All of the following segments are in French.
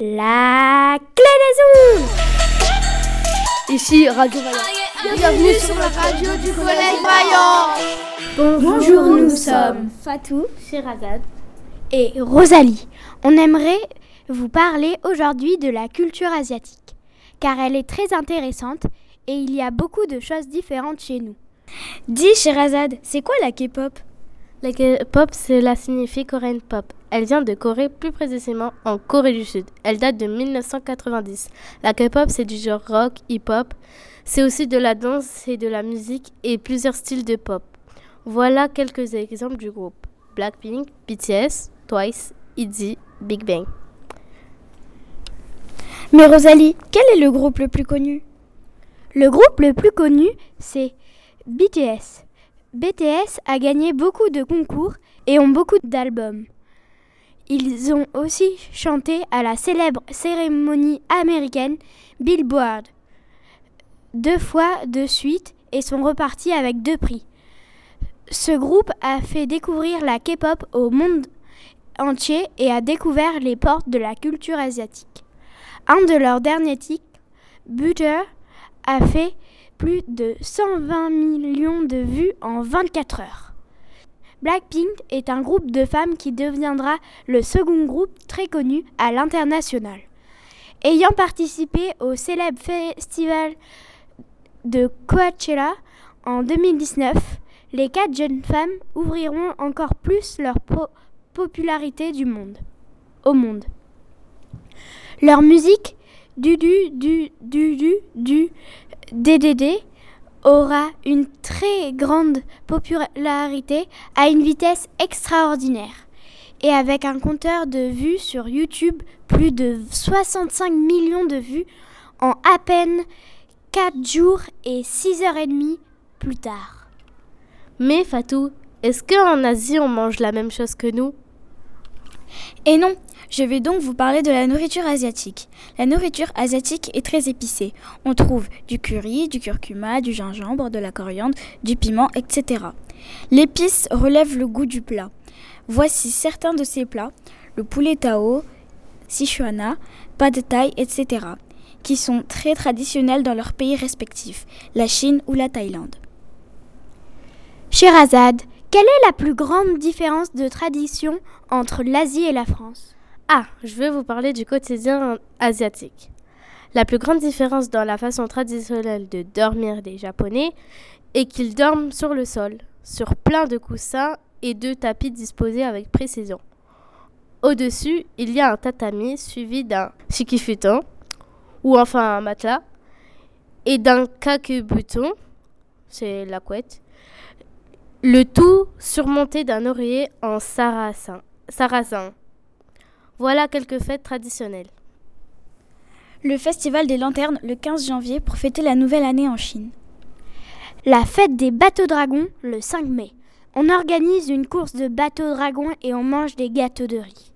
La clé des ondes Ici Radio Vaillant. Bienvenue sur la radio du Collège Vaillant. Bonjour, nous sommes Fatou, Sherazade et Rosalie. On aimerait vous parler aujourd'hui de la culture asiatique, car elle est très intéressante et il y a beaucoup de choses différentes chez nous. Dis Sherazade, c'est quoi la K-pop? La K-pop, cela signifie Korean pop. Elle vient de Corée, plus précisément en Corée du Sud. Elle date de 1990. La K-pop, c'est du genre rock, hip-hop. C'est aussi de la danse et de la musique et plusieurs styles de pop. Voilà quelques exemples du groupe. Blackpink, BTS, Twice, ITZY, Big Bang. Mais Rosalie, quel est le groupe le plus connu? Le groupe le plus connu, c'est BTS. BTS a gagné beaucoup de concours et ont beaucoup d'albums. Ils ont aussi chanté à la célèbre cérémonie américaine Billboard deux fois de suite et sont repartis avec deux prix. Ce groupe a fait découvrir la K-pop au monde entier et a découvert les portes de la culture asiatique. Un de leurs derniers titres, Butter, a fait plus de 120 millions de vues en 24 heures. Blackpink est un groupe de femmes qui deviendra le second groupe très connu à l'international. Ayant participé au célèbre festival de Coachella en 2019, les quatre jeunes femmes ouvriront encore plus leur popularité au monde. Leur musique du du du du du du DDD aura une très grande popularité à une vitesse extraordinaire. Et avec un compteur de vues sur YouTube, plus de 65 millions de vues en à peine 4 jours et 6 heures et demie plus tard. Mais Fatou, est-ce qu'en Asie on mange la même chose que nous? Et non, je vais donc vous parler de la nourriture asiatique. La nourriture asiatique est très épicée. On trouve du curry, du curcuma, du gingembre, de la coriandre, du piment, etc. L'épice relève le goût du plat. Voici certains de ces plats le poulet tao, sichuana, pad thai, etc., qui sont très traditionnels dans leurs pays respectifs, la Chine ou la Thaïlande. Sherazade, quelle est la plus grande différence de tradition entre l'Asie et la France? Ah, je vais vous parler du quotidien asiatique. La plus grande différence dans la façon traditionnelle de dormir des Japonais est qu'ils dorment sur le sol, sur plein de coussins et de tapis disposés avec précision. Au-dessus, il y a un tatami suivi d'un shikifuton, ou enfin un matelas, et d'un kakebuton, c'est la couette, le tout surmonté d'un oreiller en sarrasin. sarrasin. Voilà quelques fêtes traditionnelles. Le festival des lanternes le 15 janvier pour fêter la nouvelle année en Chine. La fête des bateaux dragons le 5 mai. On organise une course de bateaux dragons et on mange des gâteaux de riz.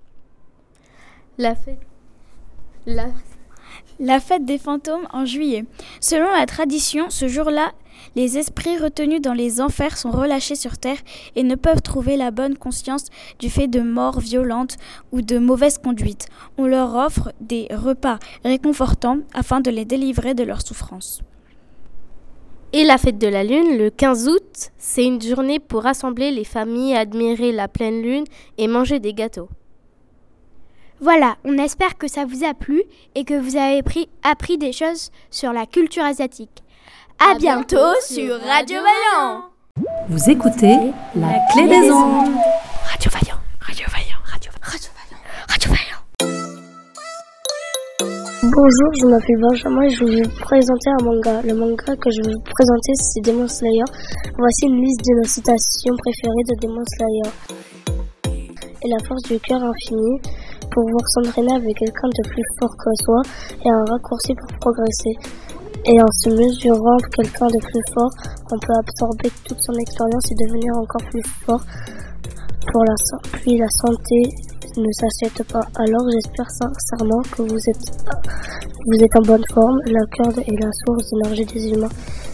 La fête, la... la fête des fantômes en juillet. Selon la tradition, ce jour-là, les esprits retenus dans les enfers sont relâchés sur terre et ne peuvent trouver la bonne conscience du fait de morts violentes ou de mauvaise conduite. On leur offre des repas réconfortants afin de les délivrer de leurs souffrances. Et la fête de la Lune, le 15 août, c'est une journée pour rassembler les familles, admirer la pleine lune et manger des gâteaux. Voilà, on espère que ça vous a plu et que vous avez appris des choses sur la culture asiatique. À bientôt sur Radio Vaillant. Vous écoutez La Clé des Ondes. Radio Vaillant, Radio Vaillant, Radio, Radio Vaillant, Radio Vaillant. Bonjour, je m'appelle Benjamin et je vais vous présenter un manga. Le manga que je vais vous présenter, c'est Demon Slayer. Voici une liste de nos citations préférées de Demon Slayer. Et la force du cœur infini, pouvoir s'entraîner avec quelqu'un de plus fort que soi et un raccourci pour progresser. Et en se mesurant quelqu'un de plus fort, on peut absorber toute son expérience et devenir encore plus fort. Pour la, puis la santé ne s'achète pas. Alors j'espère sincèrement que vous êtes, vous êtes en bonne forme. La corde est la source d'énergie des humains.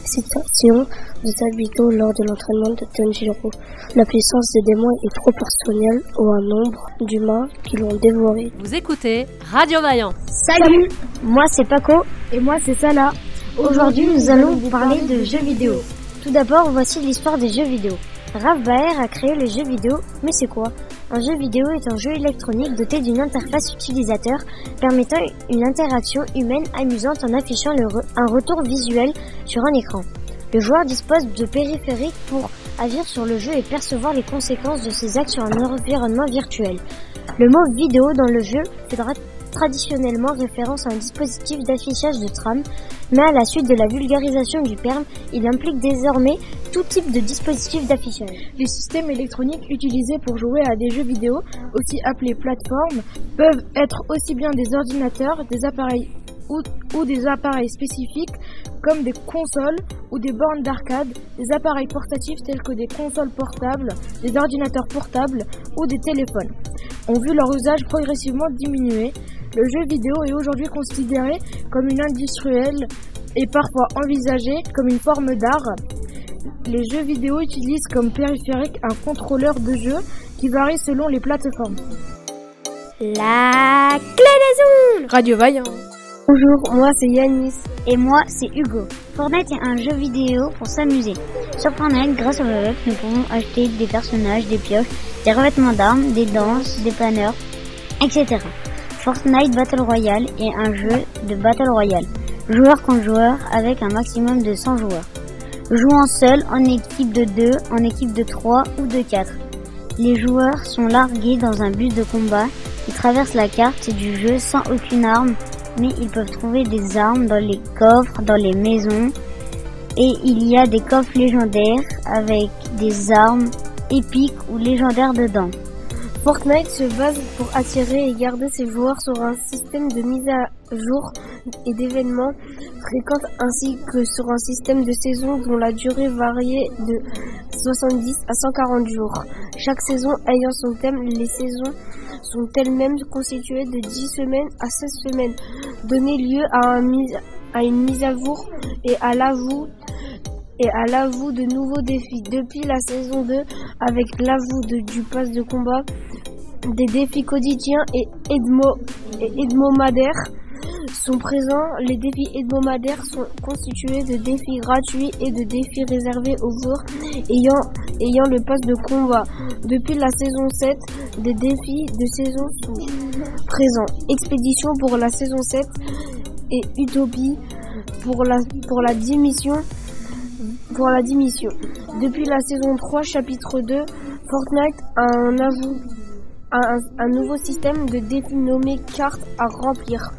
l'excitation des habitants lors de l'entraînement de Tanjiro. La puissance des démons est proportionnelle au nombre d'humains qui l'ont dévoré. Vous écoutez Radio Vaillant. Salut, moi c'est Paco et moi c'est Salah. Aujourd'hui nous allons vous parler de jeux vidéo. Tout d'abord voici l'histoire des jeux vidéo. Rav Baer a créé le jeu vidéo, mais c'est quoi? Un jeu vidéo est un jeu électronique doté d'une interface utilisateur permettant une interaction humaine amusante en affichant un retour visuel sur un écran. Le joueur dispose de périphériques pour agir sur le jeu et percevoir les conséquences de ses actes sur un environnement virtuel. Le mot vidéo dans le jeu faudra traditionnellement référence à un dispositif d'affichage de trame, mais à la suite de la vulgarisation du terme, il implique désormais tout type de dispositif d'affichage. Les systèmes électroniques utilisés pour jouer à des jeux vidéo, aussi appelés plateformes, peuvent être aussi bien des ordinateurs, des appareils ou, ou, des appareils spécifiques comme des consoles ou des bornes d'arcade, des appareils portatifs tels que des consoles portables, des ordinateurs portables ou des téléphones, ont vu leur usage progressivement diminuer le jeu vidéo est aujourd'hui considéré comme une industrielle et parfois envisagé comme une forme d'art. Les jeux vidéo utilisent comme périphérique un contrôleur de jeu qui varie selon les plateformes. La clé des ondes Radio Vaillant Bonjour, moi c'est Yanis. Et moi c'est Hugo. Fortnite est un jeu vidéo pour s'amuser. Sur Fortnite, grâce au web, nous pouvons acheter des personnages, des pioches, des revêtements d'armes, des danses, des planeurs, etc. Fortnite Battle Royale est un jeu de Battle Royale, joueur contre joueur avec un maximum de 100 joueurs. Jouant seul, en équipe de 2, en équipe de 3 ou de 4. Les joueurs sont largués dans un bus de combat, ils traversent la carte du jeu sans aucune arme, mais ils peuvent trouver des armes dans les coffres, dans les maisons, et il y a des coffres légendaires avec des armes épiques ou légendaires dedans. Fortnite se base pour attirer et garder ses joueurs sur un système de mise à jour et d'événements fréquents ainsi que sur un système de saison dont la durée variait de 70 à 140 jours. Chaque saison ayant son thème, les saisons sont elles-mêmes constituées de 10 semaines à 16 semaines, donner lieu à, une mise à jour et à l'ajout et à l'ajout de nouveaux défis. Depuis la saison 2, avec l'ajout du pass de combat, des défis quotidiens et, edmo, et hebdomadaires sont présents. Les défis hebdomadaires sont constitués de défis gratuits et de défis réservés aux joueurs ayant, ayant le pass de combat. Depuis la saison 7, des défis de saison sont présents. Expédition pour la saison 7 et Utopie pour la, pour la démission pour la démission. Depuis la saison 3, chapitre 2, Fortnite a un, un, un nouveau système de défis nommé cartes à remplir.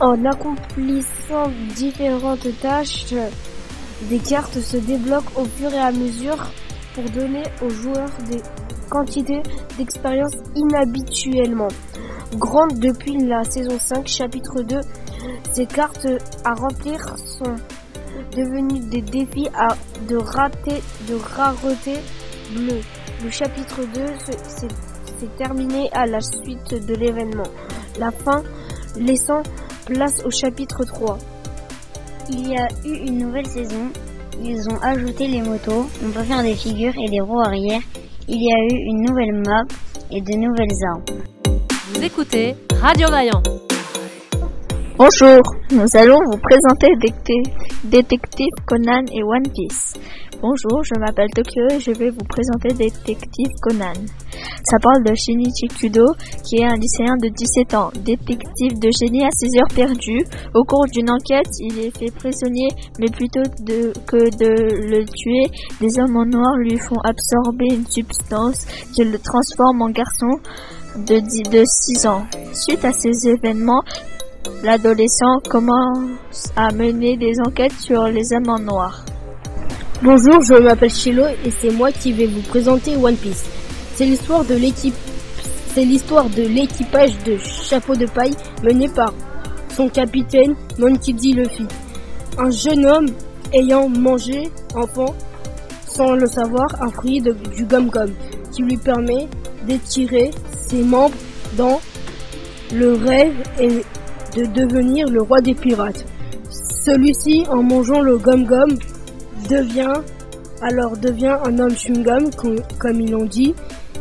En accomplissant différentes tâches, des cartes se débloquent au fur et à mesure pour donner aux joueurs des quantités d'expérience inhabituellement grandes depuis la saison 5, chapitre 2. Ces cartes à remplir sont devenus des défis à de rater, de rareté bleue. Le chapitre 2 s'est terminé à la suite de l'événement. La fin laissant place au chapitre 3. Il y a eu une nouvelle saison. Ils ont ajouté les motos. On peut faire des figures et des roues arrière. Il y a eu une nouvelle map et de nouvelles armes. Vous écoutez Radio Vaillant. Bonjour, nous allons vous présenter Détective Conan et One Piece. Bonjour, je m'appelle Tokyo et je vais vous présenter Détective Conan. Ça parle de Shinichi Kudo, qui est un lycéen de 17 ans, détective de génie à ses heures perdues. Au cours d'une enquête, il est fait prisonnier, mais plutôt que de le tuer, des hommes en noir lui font absorber une substance qui le transforme en garçon de, de 6 ans. Suite à ces événements, l'adolescent commence à mener des enquêtes sur les amants noirs. Bonjour, je m'appelle Chilo et c'est moi qui vais vous présenter One Piece. C'est l'histoire de l'équipage de Chapeau de paille mené par son capitaine Monkey D. Luffy. Un jeune homme ayant mangé enfant sans le savoir un fruit du gum gum qui lui permet d'étirer ses membres dans le rêve et de devenir le roi des pirates. Celui-ci, en mangeant le gum-gum, devient alors devient un homme chewing-gum, comme, ils l'ont dit,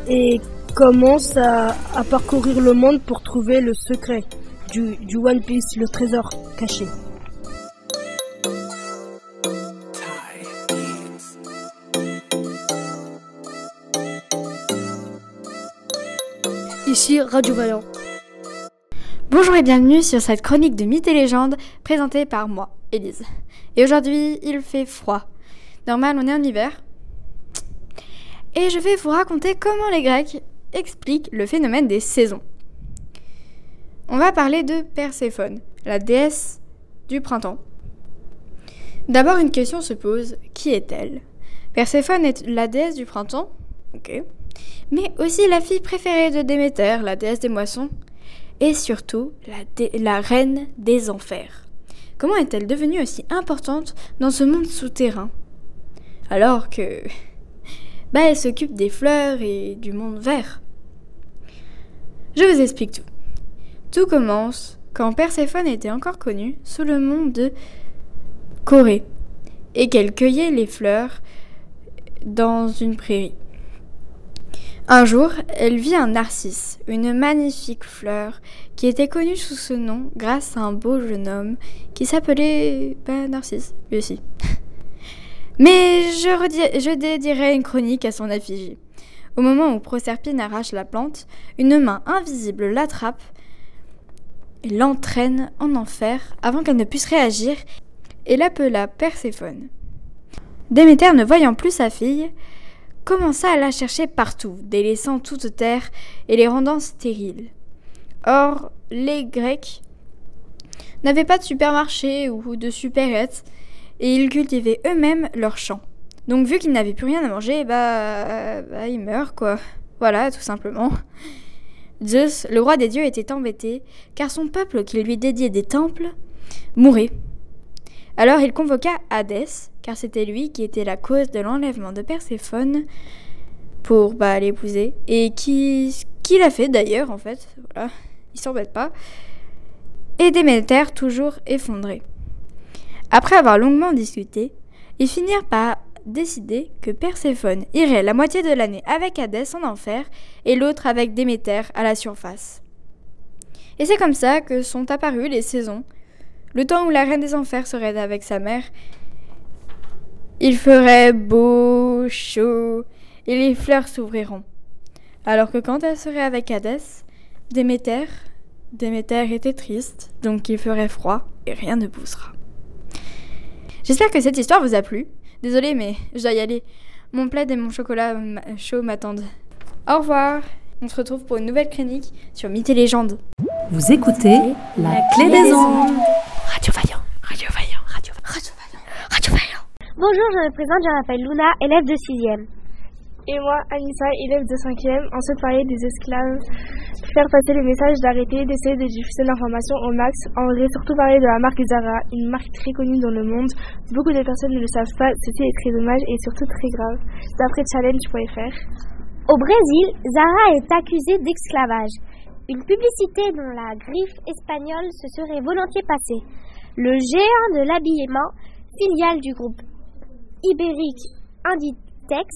et commence à, parcourir le monde pour trouver le secret du, du One Piece, le trésor caché. Ici Radio Vaillant. Bonjour et bienvenue sur cette chronique de mythes et légendes présentée par moi, Élise. Et aujourd'hui, il fait froid. Normal, on est en hiver. Et je vais vous raconter comment les Grecs expliquent le phénomène des saisons. On va parler de Perséphone, la déesse du printemps. D'abord, une question se pose qui est-elle? Perséphone est la déesse du printemps? Ok. Mais aussi la fille préférée de Déméter, la déesse des moissons et surtout la, reine des enfers. Comment est-elle devenue aussi importante dans ce monde souterrain? Alors que... Bah, elle s'occupe des fleurs et du monde vert. Je vous explique tout. Tout commence quand Perséphone était encore connue sous le nom de Corée et qu'elle cueillait les fleurs dans une prairie. Un jour, elle vit un narcisse, une magnifique fleur, qui était connue sous ce nom grâce à un beau jeune homme qui s'appelait bah, Narcisse, lui aussi. Mais je, je une chronique à son effigie. Au moment où Proserpine arrache la plante, une main invisible l'attrape et l'entraîne en enfer avant qu'elle ne puisse réagir et l'appela Perséphone. Déméter, ne voyant plus sa fille, commença à la chercher partout, délaissant toute terre et les rendant stériles. Or, les Grecs n'avaient pas de supermarché ou de supérettes, et ils cultivaient eux-mêmes leurs champs. Donc vu qu'ils n'avaient plus rien à manger, bah, bah ils meurent quoi. Voilà, tout simplement. Zeus, le roi des dieux, était embêté, car son peuple qui lui dédiait des temples mourait. Alors il convoqua Hadès, car c'était lui qui était la cause de l'enlèvement de Perséphone pour bah, l'épouser, et qui, qui l'a fait d'ailleurs en fait, voilà, il s'embête pas, et Déméter toujours effondré. Après avoir longuement discuté, ils finirent par décider que Perséphone irait la moitié de l'année avec Hadès en enfer et l'autre avec Déméter à la surface. Et c'est comme ça que sont apparues les saisons, le temps où la reine des enfers serait avec sa mère il ferait beau, chaud, et les fleurs s'ouvriront. Alors que quand elle serait avec Hadès, Déméter, Déméter était triste, donc il ferait froid et rien ne poussera. J'espère que cette histoire vous a plu. Désolée, mais je dois y aller. Mon plaid et mon chocolat chaud m'attendent. Au revoir. On se retrouve pour une nouvelle chronique sur Mythes et légendes. Vous écoutez La, clé, des ondes. Radio Vaillant. Radio Vaillant. Radio, Radio Vaillant. Radio Vaillant. Bonjour, je me présente, je m'appelle Luna, élève de 6e. Et moi, Anissa, élève de 5e, on souhaite parler des esclaves, faire passer le message d'arrêter d'essayer de diffuser l'information au max. On voudrait surtout parler de la marque Zara, une marque très connue dans le monde. Beaucoup de personnes ne le savent pas, ceci est très dommage et surtout très grave. D'après challenge.fr. Au Brésil, Zara est accusée d'esclavage. Une publicité dont la griffe espagnole se serait volontiers passée. Le géant de l'habillement, filiale du groupe ibérique Inditex,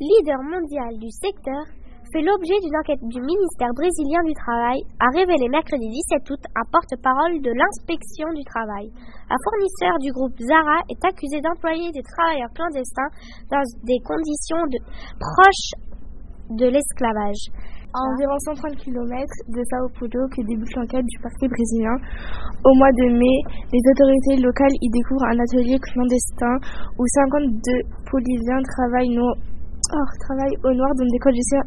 leader mondial du secteur, fait l'objet d'une enquête du ministère brésilien du Travail, a révélé mercredi 17 août un porte-parole de l'inspection du travail. Un fournisseur du groupe Zara est accusé d'employer des travailleurs clandestins dans des conditions proches de l'esclavage à environ 130 km de Sao Paulo que débute l'enquête du parquet brésilien. Au mois de mai, les autorités locales y découvrent un atelier clandestin où 52 Polysiens travaillent, no oh, travaillent au noir dans des conditions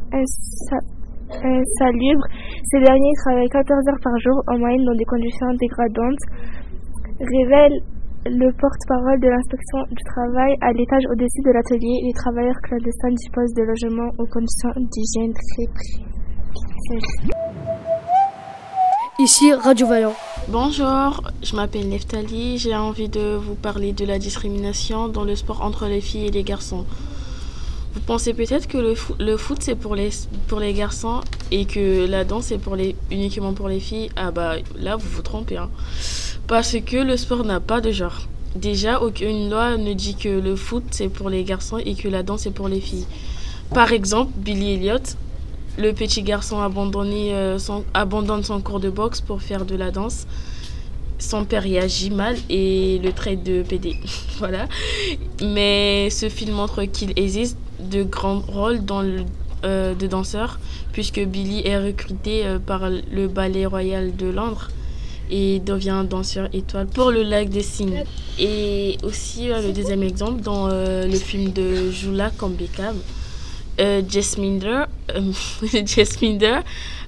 insalubres. Ces derniers travaillent 14 heures par jour en moyenne dans des conditions dégradantes, révèle le porte-parole de l'inspection du travail à l'étage au-dessus de l'atelier. Les travailleurs clandestins disposent de logements aux conditions d'hygiène très Ici Radio Vaillant. Bonjour, je m'appelle Neftali. J'ai envie de vous parler de la discrimination dans le sport entre les filles et les garçons. Vous pensez peut-être que le, le foot c'est pour les, pour les garçons et que la danse c'est les, uniquement pour les filles? Ah bah là vous vous trompez. Hein. Parce que le sport n'a pas de genre. Déjà, aucune loi ne dit que le foot c'est pour les garçons et que la danse c'est pour les filles. Par exemple, Billy Elliot, le petit garçon euh, abandonne son cours de boxe pour faire de la danse. Son père y agit mal et le traite de PD. Mais ce film montre qu'il existe de grands rôles euh, de danseurs, puisque Billy est recruté euh, par le Ballet Royal de Londres et devient danseur étoile pour le lac des Cygnes. Et aussi, le deuxième exemple, dans le film de Jula comme Euh, Jasminder, euh, Jasminder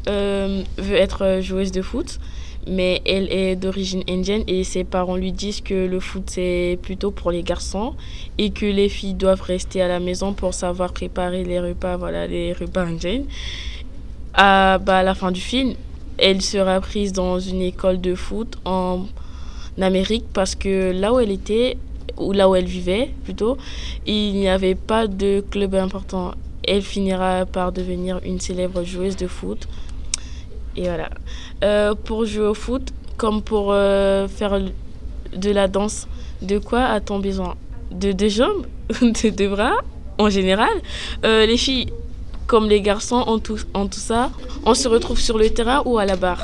euh, veut être joueuse de foot, mais elle est d'origine indienne et ses parents lui disent que le foot c'est plutôt pour les garçons et que les filles doivent rester à la maison pour savoir préparer les repas, voilà, les repas indiens. À, bah, à la fin du film, elle sera prise dans une école de foot en Amérique parce que là où elle était, ou là où elle vivait plutôt, il n'y avait pas de club important. Elle finira par devenir une célèbre joueuse de foot. Et voilà. Euh, pour jouer au foot, comme pour euh, faire de la danse, de quoi a-t-on besoin? De deux jambes? De deux bras? En général Euh, Les filles, comme les garçons, en tout, en tout ça, on se retrouve sur le terrain ou à la barre?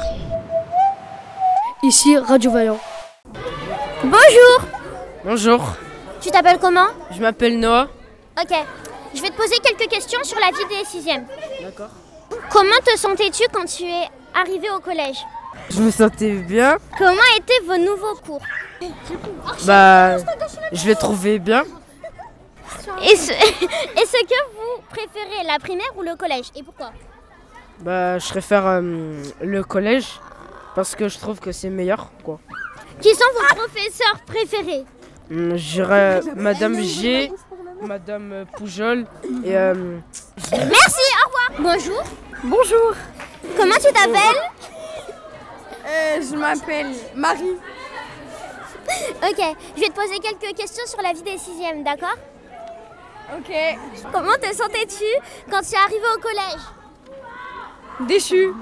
Ici, Radio Vaillant. Bonjour Bonjour, Tu t'appelles comment? Je m'appelle Noah. Ok. Je vais te poser quelques questions sur la vie des sixièmes. D'accord. Comment te sentais-tu quand tu es arrivé au collège? Je me sentais bien. Comment étaient vos nouveaux cours? Bah, je l'ai trouvé bien. Est-ce que vous préférez la primaire ou le collège? Et pourquoi? Bah, je préfère euh, le collège parce que je trouve que c'est meilleur, quoi. Qui sont vos professeurs préférés? Hum, Je dirais Madame G, Madame Poujol et euh, Merci, au revoir Bonjour Bonjour Comment tu t'appelles? Euh, Je m'appelle Marie. Ok, je vais te poser quelques questions sur la vie des sixièmes, d'accord? Ok. Comment te sentais-tu quand tu es arrivé au collège? Déchu.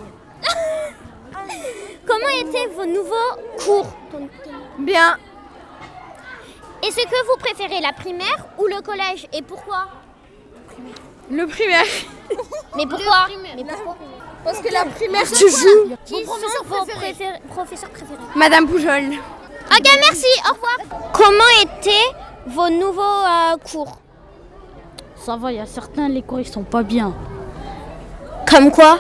Comment étaient vos nouveaux cours? Bien. Est-ce que vous préférez la primaire ou le collège et pourquoi Le primaire. Mais pourquoi Mais pourquoi Parce que la primaire, Qui tu joues. sont vos préférés- professeurs préférés Madame Poujol. Ok, merci, au revoir. Comment étaient vos nouveaux euh, cours Ça va, il y a certains, les cours ils sont pas bien. Comme quoi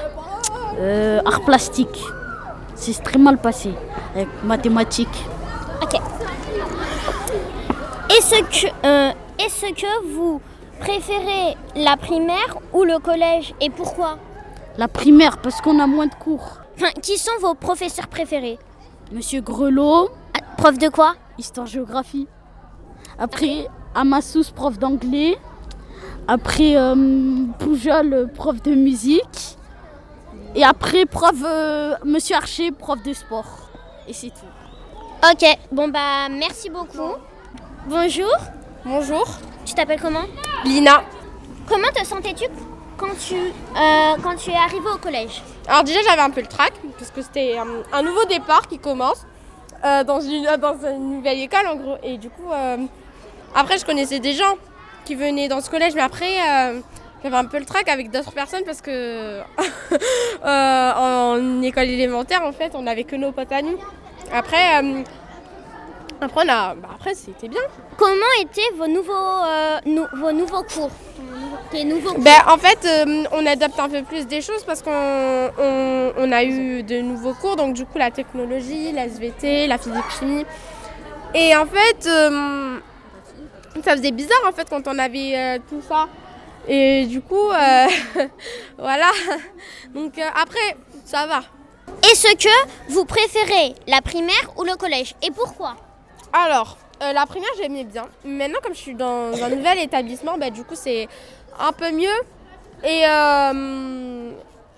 euh, Art plastique. C'est très mal passé. Avec mathématiques. Ok. Est-ce que, euh, est-ce que vous préférez la primaire ou le collège et pourquoi? La primaire, parce qu'on a moins de cours. Enfin, qui sont vos professeurs préférés? Monsieur Grelot. Prof de quoi? Histoire-géographie. Après, Amassous, prof d'anglais. Après, euh, Poujol, prof de musique. Et après, prof, euh, Monsieur Archer, prof de sport. Et c'est tout. Ok, bon bah merci beaucoup. Bonjour. Bonjour. Tu t'appelles comment Lina. Comment te sentais-tu quand tu, euh, quand tu es arrivé au collège Alors déjà j'avais un peu le trac parce que c'était un, un nouveau départ qui commence euh, dans, une, dans une nouvelle école en gros. Et du coup, euh, après je connaissais des gens qui venaient dans ce collège, mais après euh, j'avais un peu le trac avec d'autres personnes parce que euh, en école élémentaire en fait on n'avait que nos potes à nous. Après, euh, après, on a, bah, après c'était bien. Comment étaient vos nouveaux, euh, nou- vos nouveaux cours Tes nouveaux cours Ben, en fait, euh, on adapte un peu plus des choses parce qu'on on, on a eu de nouveaux cours, donc du coup la technologie, la SVT, la physique-chimie. Et en fait, euh, ça faisait bizarre en fait quand on avait tout ça. Et du coup, voilà. Donc après, ça va. Est-ce que vous préférez la primaire ou le collège? Et pourquoi? Alors, euh, la primaire, j'aimais bien. Maintenant, comme je suis dans un nouvel établissement, bah, du coup, c'est un peu mieux. Et euh,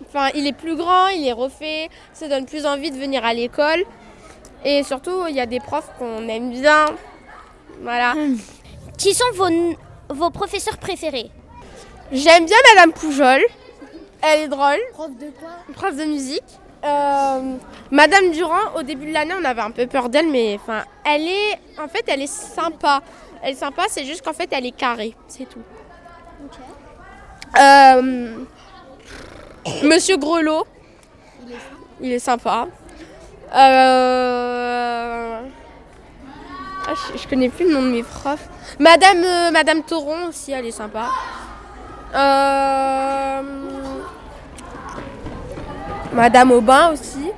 enfin, il est plus grand, il est refait. Ça donne plus envie de venir à l'école. Et surtout, il y a des profs qu'on aime bien. Voilà. Qui sont vos professeurs préférés? J'aime bien Madame Poujol. Elle est drôle. Prof de quoi? Prof de musique. Euh, Madame Durand, au début de l'année, on avait un peu peur d'elle, mais enfin, elle est, en fait, elle est sympa. Elle est sympa, c'est juste qu'en fait, elle est carrée, c'est tout. Euh, Monsieur Grelot, il est sympa. Euh, ah, je, je connais plus le nom de mes profs. Madame, Madame Toron aussi, elle est sympa. Euh, Madame Aubin aussi.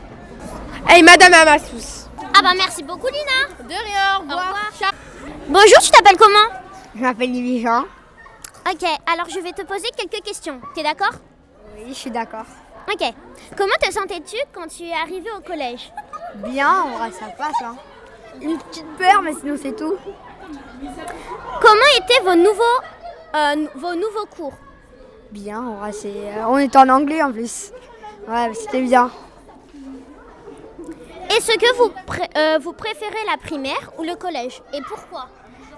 Et Madame Amassous. Ah bah merci beaucoup Lina. De rien, au revoir. Bonjour, tu t'appelles comment? Je m'appelle Lily Jean. Ok, alors je vais te poser quelques questions. T'es d'accord? Oui, je suis d'accord. Ok. Comment te sentais-tu quand tu es arrivé au collège? Bien, on vrai, ça passe. Hein. Une petite peur, mais sinon c'est tout. Comment étaient vos nouveaux, euh, vos nouveaux cours? Bien, en vrai, c'est... euh, on est en anglais en plus. Ouais, c'était bien. Est-ce que vous, pré- euh, vous préférez la primaire ou le collège Et pourquoi?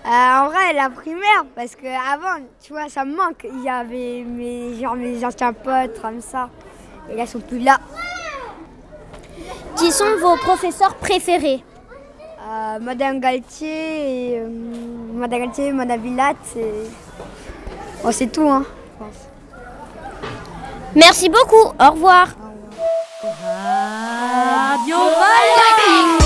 Euh, en vrai, la primaire, parce que avant, tu vois, ça me manque. Il y avait mes, genre, mes anciens potes comme ça. Et là, ils sont plus là. Qui sont vos professeurs préférés? Euh, Madame Galtier, et, Madame Galtier, Madame Villatte, et... Bon, c'est tout, hein, je pense. Merci beaucoup, au revoir. Radio Walderding.